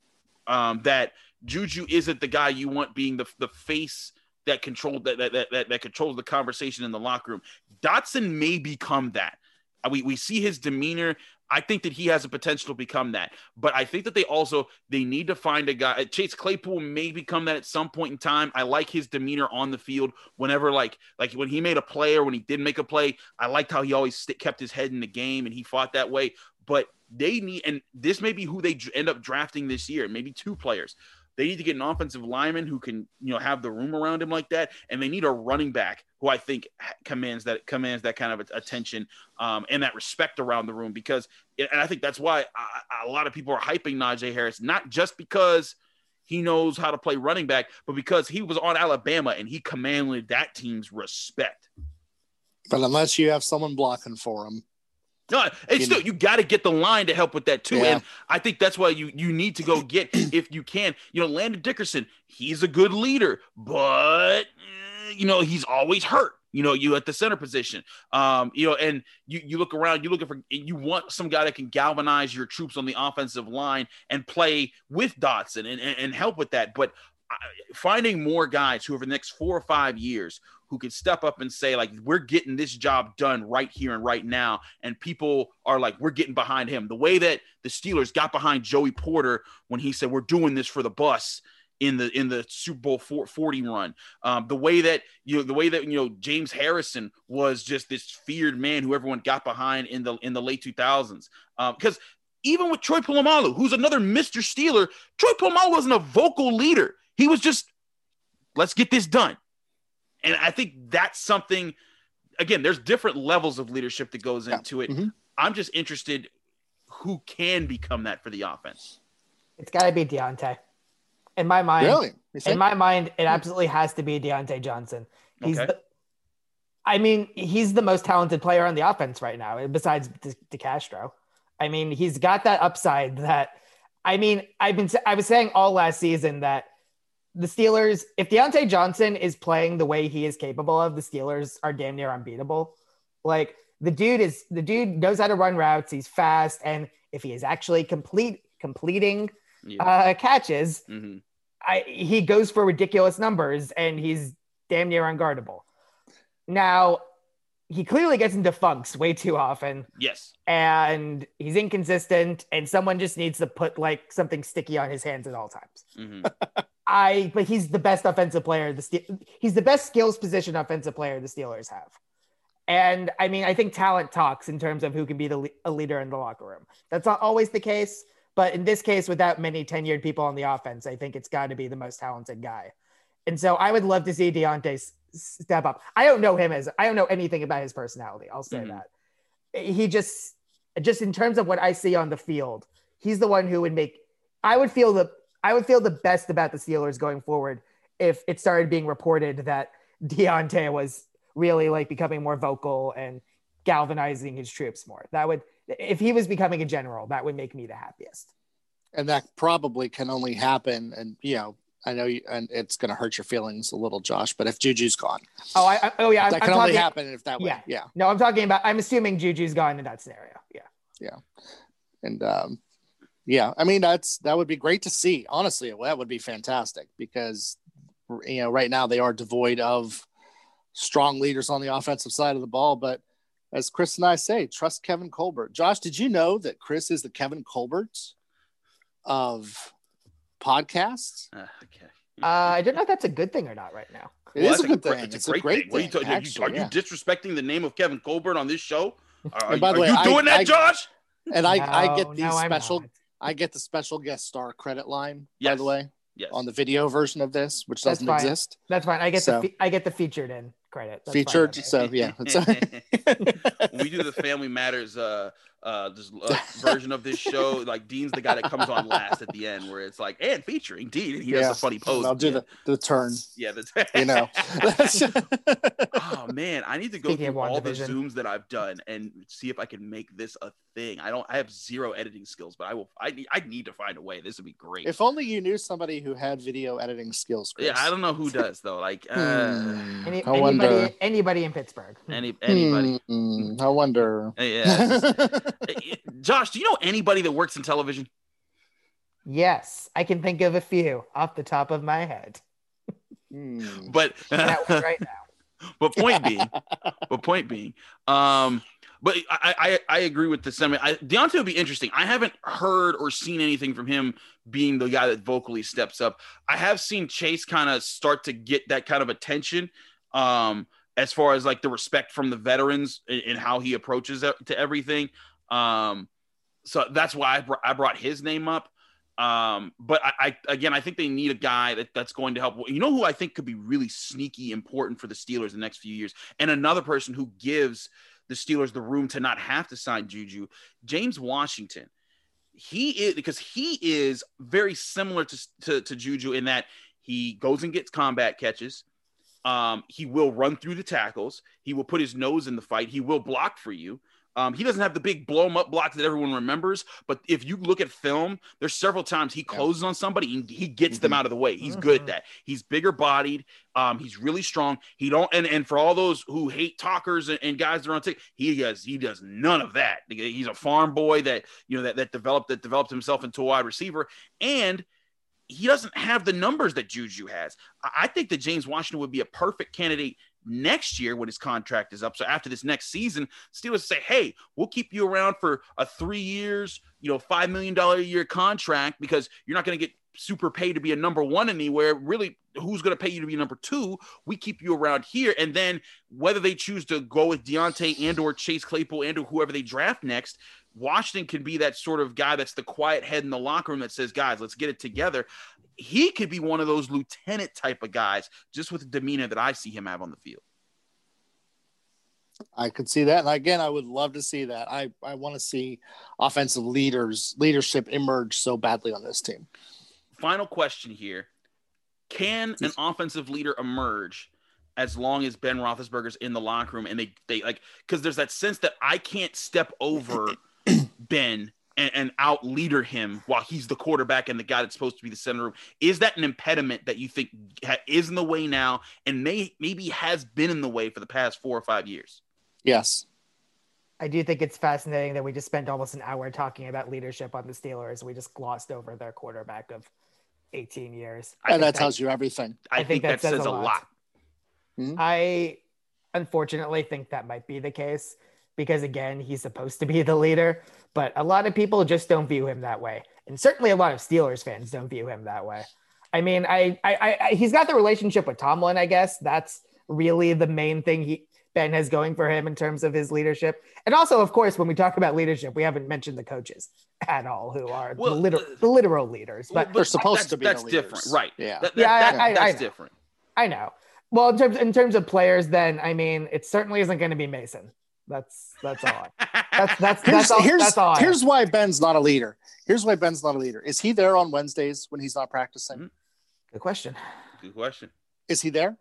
um, that Juju isn't the guy you want being the the face that controlled that that, that that controls the conversation in the locker room. Dotson may become that. We, we see his demeanor. I think that he has a potential to become that. But I think that they also they need to find a guy. Chase Claypool may become that at some point in time. I like his demeanor on the field whenever like like when he made a play or when he didn't make a play. I liked how he always st- kept his head in the game and he fought that way. But they need and this may be who they end up drafting this year. Maybe two players. They need to get an offensive lineman who can, you know, have the room around him like that, and they need a running back who I think commands that commands that kind of attention um, and that respect around the room. Because, and I think that's why a lot of people are hyping Najee Harris, not just because he knows how to play running back, but because he was on Alabama and he commanded that team's respect. But unless you have someone blocking for him, no, it's still you got to get the line to help with that too, yeah. and I think that's why you you need to go get [clears throat] if you can. You know, Landon Dickerson, he's a good leader, but you know he's always hurt. You know, you at the center position. Um, you know, and you you look around, you looking for you want some guy that can galvanize your troops on the offensive line and play with Dotson and and, and help with that. But finding more guys who over the next four or five years who can step up and say like we're getting this job done right here and right now. And people are like we're getting behind him. The way that the steelers got behind joey porter when he said we're doing this for the bus in the in the super bowl 40 run. Um, the way that you know the way that you know james harrison was just this feared man who everyone got behind in the in the late 2000s because um, even with troy polamalu who's another mr steeler troy polamalu wasn't a vocal leader he was just let's get this done and I think that's something, again, there's different levels of leadership that goes into it. Mm-hmm. I'm just interested who can become that for the offense. It's got to be Diontae. In my mind, really? in my mind, it absolutely has to be Diontae Johnson. He's okay. the, I mean, he's the most talented player on the offense right now, besides DeCastro. I mean, he's got that upside that. I mean, I've been I was saying all last season that the Steelers, if Diontae Johnson is playing the way he is capable of, the Steelers are damn near unbeatable. Like the dude is the dude knows how to run routes. He's fast, and if he is actually complete completing yeah. uh, catches, mm-hmm. I, he goes for ridiculous numbers, and he's damn near unguardable. Now, he clearly gets into funks way too often. Yes. And he's inconsistent, and someone just needs to put like something sticky on his hands at all times. Mm-hmm. [laughs] I, but he's the best offensive player. The he's the best skills position offensive player the Steelers have. And I mean, I think talent talks in terms of who can be the a leader in the locker room. That's not always the case, but in this case, without many tenured people on the offense, I think it's got to be the most talented guy. And so I would love to see Diontae step up. I don't know him as I don't know anything about his personality. I'll say mm-hmm. that. He just just in terms of what I see on the field, he's the one who would make I would feel the I would feel the best about the Steelers going forward if it started being reported that Diontae was really like becoming more vocal and galvanizing his troops more. That would if he was becoming a general, that would make me the happiest. And that probably can only happen and you know I know, you, and it's going to hurt your feelings a little, Josh. But if Juju's gone, oh, I, I oh yeah, that I'm, can I'm only talking, happen if that way. Yeah, yeah. No, I'm talking about. I'm assuming Juju's gone in that scenario. Yeah, yeah, and um, yeah. I mean, that's that would be great to see. Honestly, that would be fantastic because you know right now they are devoid of strong leaders on the offensive side of the ball. But as Chris and I say, trust Kevin Colbert. Josh, did you know that Chris is the Kevin Colbert of podcasts. Uh, okay. Uh, I don't know if that's a good thing or not right now. It well, is a good thing. It's, it's, a great, great thing. What are you, actually, are you, yeah. disrespecting the name of Kevin Colbert on this show? Are, by the way, you doing I, that, I, Josh? And I, no, I get the no, special, I get the special guest star credit line. Yes. By the way, yes. on the video version of this, which doesn't That's exist. That's fine. I get so, the I get the featured in credit. That's featured. So yeah, [laughs] [laughs] we do the Family Matters uh, uh, this uh, [laughs] version of this show. Like Dean's the guy that comes on last at the end, where it's like and featuring Dean, and he yeah. does a funny pose. I'll do the, the turn. Yeah, the t- [laughs] you know. [laughs] oh man, I need to go Speaking through all the zooms that I've done and see if I can make this a thing. I don't. I have zero editing skills, but I will. I need. I need to find a way. This would be great. If only you knew somebody who had video editing skills. Chris. Yeah, I don't know who does though. Like uh, hmm. Any, anybody, anybody in Pittsburgh. Any anybody. Hmm. I wonder. Yeah. Josh, do you know anybody that works in television? Yes, I can think of a few off the top of my head. Hmm. but [laughs] right now. [laughs] But point being, but point being, um, but I, I, I agree with the sentiment. I, Diontae would be interesting. I haven't heard or seen anything from him being the guy that vocally steps up. I have seen Chase kind of start to get that kind of attention. Um, as far as like the respect from the veterans and, how he approaches to everything. Um, so that's why I, br- I brought his name up. Um, but I, I, again, I think they need a guy that, that's going to help. You know who I think could be really sneaky important for the Steelers the next few years, and another person who gives the Steelers the room to not have to sign Juju, James Washington. He is because he is very similar to, to, to Juju in that he goes and gets combat catches. Um, he will run through the tackles. He will put his nose in the fight. He will block for you. Um, he doesn't have the big blow him up blocks that everyone remembers, but if you look at film, there's several times he closes yeah. on somebody and he gets mm-hmm. them out of the way. He's mm-hmm. good at mm-hmm. that. He's bigger bodied. Um, he's really strong. He don't and, and for all those who hate talkers and, and guys that are on TikTok, he does he does none of that. He's a farm boy that you know that that developed that developed himself into a wide receiver and he doesn't have the numbers that Juju has. I think that James Washington would be a perfect candidate next year when his contract is up. So after this next season, Steelers say, "Hey, we'll keep you around for a three years, you know, five million dollar a year contract because you're not going to get super paid to be a number one anywhere. Really, who's going to pay you to be number two? We keep you around here, and then whether they choose to go with Diontae and or Chase Claypool and or whoever they draft next." Washington can be that sort of guy that's the quiet head in the locker room that says, guys, let's get it together he could be one of those lieutenant type of guys just with the demeanor that I see him have on the field. I could see that. And again, I would love to see that. I, I want to see offensive leaders, leadership emerge so badly on this team. Final question here. Can an offensive leader emerge as long as Ben Roethlisberger's in the locker room and they they like because there's that sense that I can't step over [clears throat] Ben and, and out leader him while he's the quarterback and the guy that's supposed to be the center room. Is that an impediment that you think ha- is in the way now and may maybe has been in the way for the past four or five years? Yes. I do think it's fascinating that we just spent almost an hour talking about leadership on the Steelers. We just glossed over their quarterback of 18 years. And that tells you everything. I, I think, think, that, says, says a lot. lot. Mm-hmm. I unfortunately think that might be the case because again, he's supposed to be the leader, but a lot of people just don't view him that way. And certainly a lot of Steelers fans don't view him that way. I mean, I, I, I he's got the relationship with Tomlin, I guess. That's really the main thing he Ben has going for him in terms of his leadership. And also, of course, when we talk about leadership, we haven't mentioned the coaches at all, who are well, the, literal, uh, the literal leaders. But, well, they're supposed to be. That's different, right? Yeah, that, that, yeah, that, I, that's I different. I know. Well, in terms in terms of players, then I mean, it certainly isn't going to be Mason. That's that's all. I, that's [laughs] that's here's, that's all. Here's, that's all here's why Ben's not a leader. Here's why Ben's not a leader. Is he there on Wednesdays when he's not practicing? Mm-hmm. Good question. Good question. Is he there?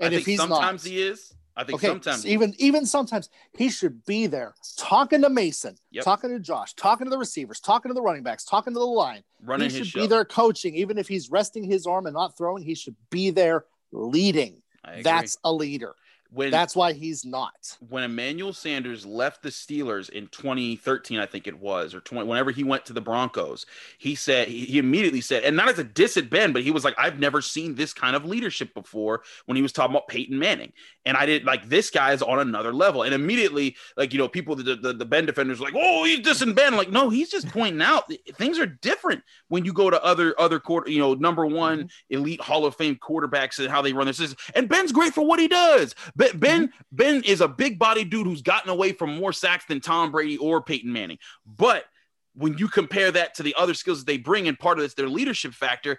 And if he's not. sometimes not, he is. I think okay, sometimes even even sometimes he should be there talking to Mason, yep. talking to Josh, talking to the receivers, talking to the running backs, talking to the line. Running he should show. be there coaching, even if he's resting his arm and not throwing. He should be there leading. That's a leader when that's why he's not. When Emmanuel Sanders left the Steelers in 2013, I think it was, or 20, whenever he went to the Broncos, he said he, he immediately said, and not as a diss at Ben, but he was like, I've never seen this kind of leadership before when he was talking about Peyton Manning. And I did like this guy is on another level. And immediately, like, you know, people, the, the, the Ben defenders like, oh, he's dissing Ben. Like, no, he's just pointing out things are different when you go to other, other quarter, you know, number one mm-hmm. elite Hall of Fame quarterbacks and how they run their system. And Ben's great for what he does. Ben, Ben, mm-hmm. Ben is a big body dude who's gotten away from more sacks than Tom Brady or Peyton Manning. But when you compare that to the other skills that they bring, and part of this, their leadership factor,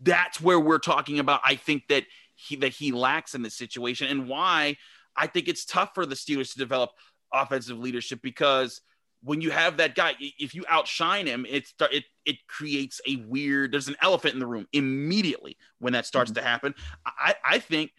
that's where we're talking about. I think that he that he lacks in this situation, and why I think it's tough for the Steelers to develop offensive leadership because when you have that guy, if you outshine him, it's it it creates a weird. There's an elephant in the room immediately when that starts mm-hmm. to happen. I I think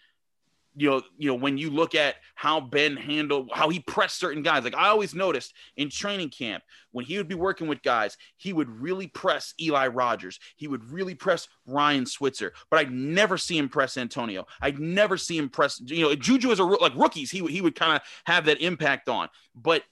you know, you know, when you look at how Ben handled how he pressed certain guys, like I always noticed in training camp when he would be working with guys, he would really press Eli Rogers. He would really press Ryan Switzer, but I'd never see him press Antonio. I'd never see him press, you know, Juju as a like rookies, he would he would kind of have that impact on, but.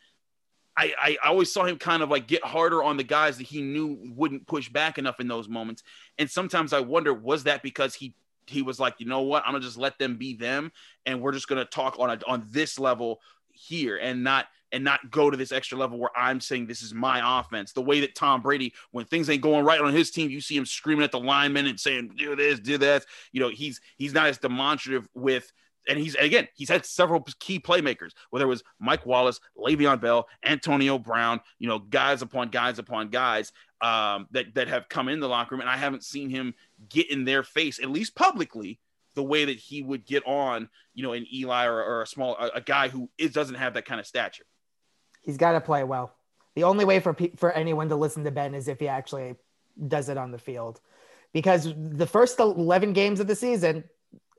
I, I always saw him kind of like get harder on the guys that he knew wouldn't push back enough in those moments. And sometimes I wonder, was that because he he was like, you know what, I'm gonna just let them be them, and we're just gonna talk on a, on this level here, and not and not go to this extra level where I'm saying this is my offense. The way that Tom Brady, when things ain't going right on his team, you see him screaming at the linemen and saying, "Do this, do that." You know, he's he's not as demonstrative with. And he's again, he's had several key playmakers, whether it was Mike Wallace, Le'Veon Bell, Antonio Brown, you know, guys upon guys upon guys um, that that have come in the locker room, and I haven't seen him get in their face, at least publicly, the way that he would get on, you know, an Eli or, or a small a, a, guy who is doesn't have that kind of stature. He's got to play well. The only way for for anyone to listen to Ben is if he actually does it on the field, because the first eleven games of the season,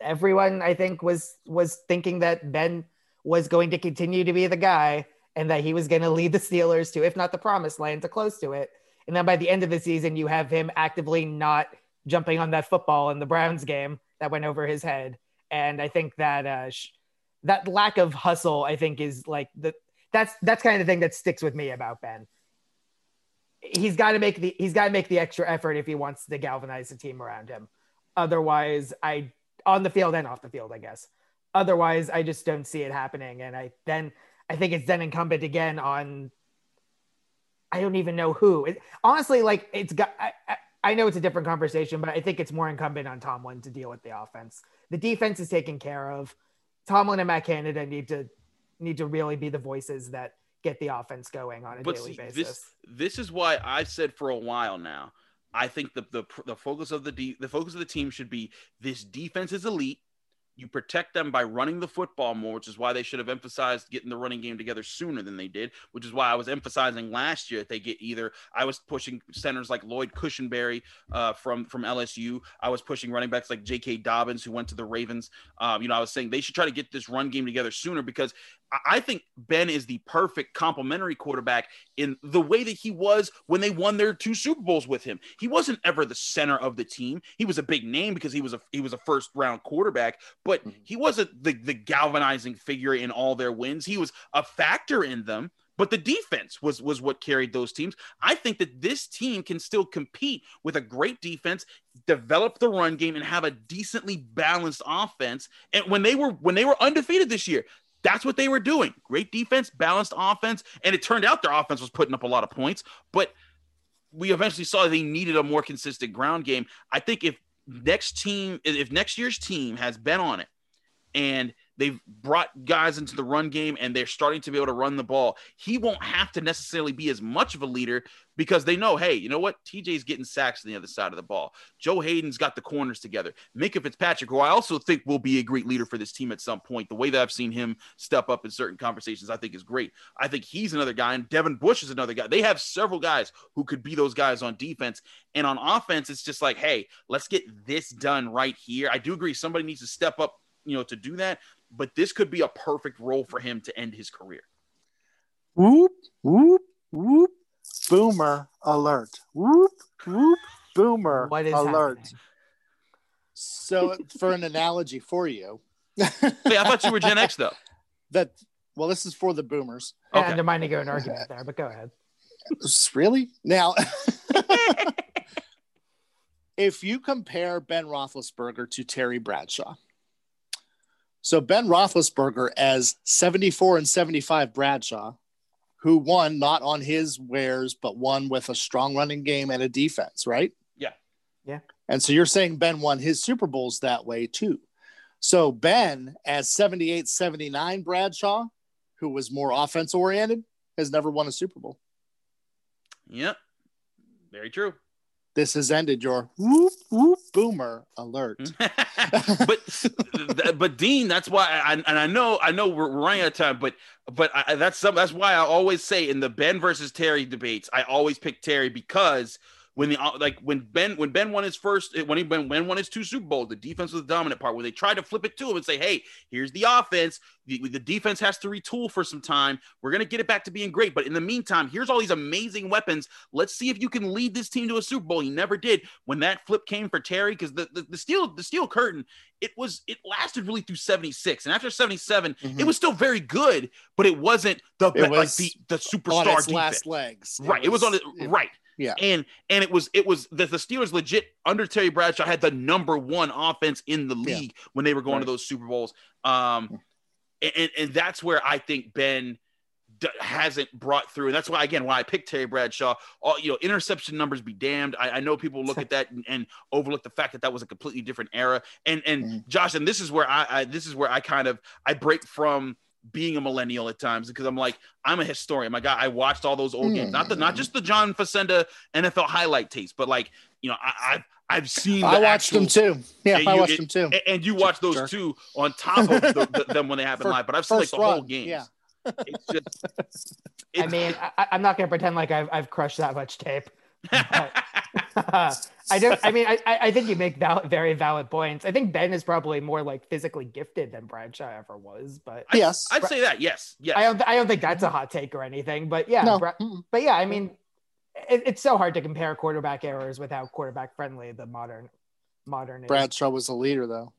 everyone I think was was thinking that Ben was going to continue to be the guy and that he was going to lead the Steelers to, if not the promised land, to close to it. And then by the end of the season, you have him actively not jumping on that football in the Browns game that went over his head. And I think that uh, sh- that lack of hustle, I think, is like the that's that's kind of the thing that sticks with me about Ben. He's got to make the he's got to make the extra effort if he wants to galvanize the team around him. Otherwise, I on the field and off the field, I guess. Otherwise, I just don't see it happening. And I then I think it's then incumbent again on I don't even know who. It, honestly, like it's got. I, I know it's a different conversation, but I think it's more incumbent on Tomlin to deal with the offense. The defense is taken care of. Tomlin and Matt Canada need to need to really be the voices that get the offense going on a but daily see, basis. This, this is why I've said for a while now. I think the the, the focus of the de- the focus of the team should be this defense is elite. You protect them by running the football more, which is why they should have emphasized getting the running game together sooner than they did, which is why I was emphasizing last year that they get either I was pushing centers like Lloyd Cushenberry uh, from from LSU. I was pushing running backs like J.K. Dobbins, who went to the Ravens. Um, you know, I was saying they should try to get this run game together sooner because I think Ben is the perfect complementary quarterback in the way that he was when they won their two Super Bowls with him. He wasn't ever the center of the team. He was a big name because he was a he was a first round quarterback, but mm-hmm. he wasn't the the galvanizing figure in all their wins. He was a factor in them, but the defense was was what carried those teams. I think that this team can still compete with a great defense, develop the run game and have a decently balanced offense. And when they were when they were undefeated this year, that's what they were doing. Great defense, balanced offense. And it turned out their offense was putting up a lot of points, but we eventually saw they needed a more consistent ground game. I think if next team, if next year's team has been on it and they've brought guys into the run game and they're starting to be able to run the ball. He won't have to necessarily be as much of a leader because they know, hey, you know what? TJ's getting sacks on the other side of the ball. Joe Haden's got the corners together. Minkah Fitzpatrick, who I also think will be a great leader for this team at some point. The way that I've seen him step up in certain conversations, I think is great. I think he's another guy, and Devin Bush is another guy. They have several guys who could be those guys on defense. And on offense, it's just like, hey, let's get this done right here. I do agree somebody needs to step up you know to do that but this could be a perfect role for him to end his career. Whoop, whoop, whoop. Boomer alert. Whoop, whoop, boomer what is alert. Happening? So, for an analogy for you, hey, I thought you were Gen X though. [laughs] That well, this is for the boomers. Okay. And there might go an argument there, but go ahead. [laughs] Really? Now, [laughs] if you compare Ben Roethlisberger to Terry Bradshaw, so Ben Roethlisberger as 74 and 75 Bradshaw, who won not on his wares, but won with a strong running game and a defense, right? Yeah. Yeah. And so you're saying Ben won his Super Bowls that way too. So Ben as 78 79 Bradshaw, who was more offense oriented, has never won a Super Bowl. Yep. Very true this has ended your whoop whoop boomer alert. [laughs] but but Dean, that's why I and I know I know we're running out of time, but but I, that's some that's why I always say in the Ben versus Terry debates, I always pick Terry because when the like when Ben when Ben won his first when he when Ben won his two Super Bowls, the defense was the dominant part. Where they tried to flip it to him and say, "Hey, here's the offense. The, the defense has to retool for some time. We're gonna get it back to being great, but in the meantime, here's all these amazing weapons. Let's see if you can lead this team to a Super Bowl." He never did. When that flip came for Terry, because the, the the steel the steel curtain it was it lasted really through 76 and after 77 mm-hmm. it was still very good but it wasn't the it like the, the superstar on its last legs it right was, it was on it, it right yeah. And and it was it was the, the Steelers legit under Terry Bradshaw had the number one offense in the league yeah. when they were going right. to those Super Bowls. Um and, and that's where I think Ben d- hasn't brought through. And that's why again why I picked Terry Bradshaw. All you know, interception numbers be damned. I, I know people look at that and, and, overlook the fact that that was a completely different era. And and mm-hmm. Josh, and this is where I, I this is where I kind of I break from being a millennial at times because I'm like I'm a historian. My God, I watched all those old mm. games, not the not just the John Facenda NFL highlight tapes, but like you know I, have I've seen. I watched actual, them too. Yeah, I watched it, them too. And you watch those two on top of the, the, them when they happen [laughs] live. But I've seen like the run, whole game. Yeah. It's just. It's, I mean, I, am not gonna pretend like I've I've crushed that much tape. [laughs] I don't. I mean, I, I think you make valid, very valid points. I think Ben is probably more like physically gifted than Bradshaw ever was. But I, yes, I'd say that. Yes, yes. I don't. I don't think that's a hot take or anything. But yeah, no. Bra- but yeah, I mean, it, it's so hard to compare quarterback errors without quarterback friendly. The modern, modern. Bradshaw was a leader though.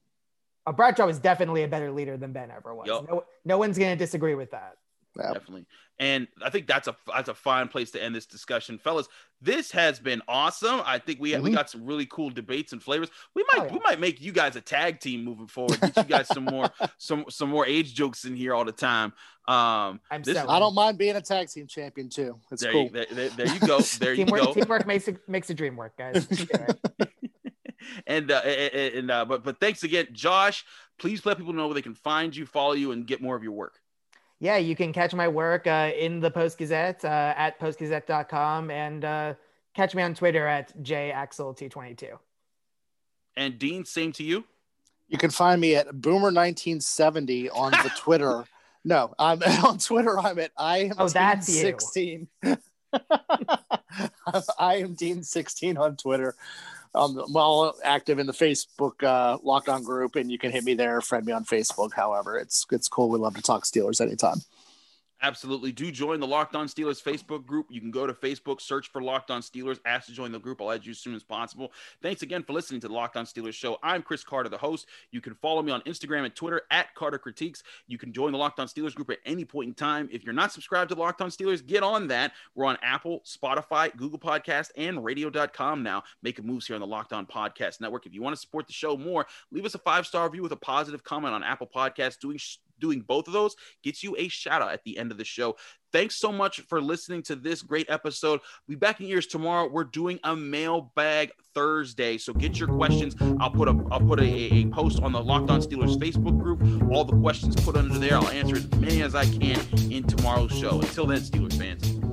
Uh, Bradshaw was definitely a better leader than Ben ever was. Yep. No, no one's going to disagree with that. Yep. Definitely. And I think that's a that's a fine place to end this discussion, fellas. This has been awesome. I think we mm-hmm. we got some really cool debates and flavors. We might oh, yeah. we might make you guys a tag team moving forward. Get you guys some more [laughs] some some more age jokes in here all the time. Um, I'm this, I don't mind being a tag team champion too. It's there cool. You, there, there, you go. [laughs] There teamwork, you go. Teamwork makes a, makes a dream work, guys. [laughs] and uh, and uh, but but thanks again, Josh. Please let people know where they can find you, follow you, and get more of your work yeah, you can catch my work uh, in the Post Gazette uh, at postgazette.com and uh, catch me on Twitter at jaxel222. And Dean, same to you. You can find me at Boomer1970 on the [laughs] Twitter. no, I'm [laughs] on Twitter. I'm at I am oh, that's 16. [laughs] I am Dean 16 on Twitter. I'm well active in the Facebook uh, Locked On group, and you can hit me there, friend me on Facebook. However, it's it's cool. We love to talk Steelers anytime. Absolutely. Do join the Locked On Steelers Facebook group. You can go to Facebook, search for Locked On Steelers, ask to join the group. I'll add you as soon as possible. Thanks again for listening to the Locked On Steelers show. I'm Chris Carter, the host. You can follow me on Instagram and Twitter at Carter Critiques. You can join the Locked On Steelers group at any point in time. If you're not subscribed to Locked On Steelers, get on that. We're on Apple, Spotify, Google Podcast, and radio.com now. Making moves here on the Locked On Podcast Network. If you want to support the show more, leave us a five star review with a positive comment on Apple Podcasts. Doing doing both of those gets you a shout out at the end of the show. Thanks so much for listening to this great episode. We'll be back in ears tomorrow. We're doing a mailbag Thursday, so get your questions. I'll put a I'll put a, a post on the Locked On Steelers Facebook group. All the questions put under there. I'll answer as many as I can in tomorrow's show. Until then, Steelers fans.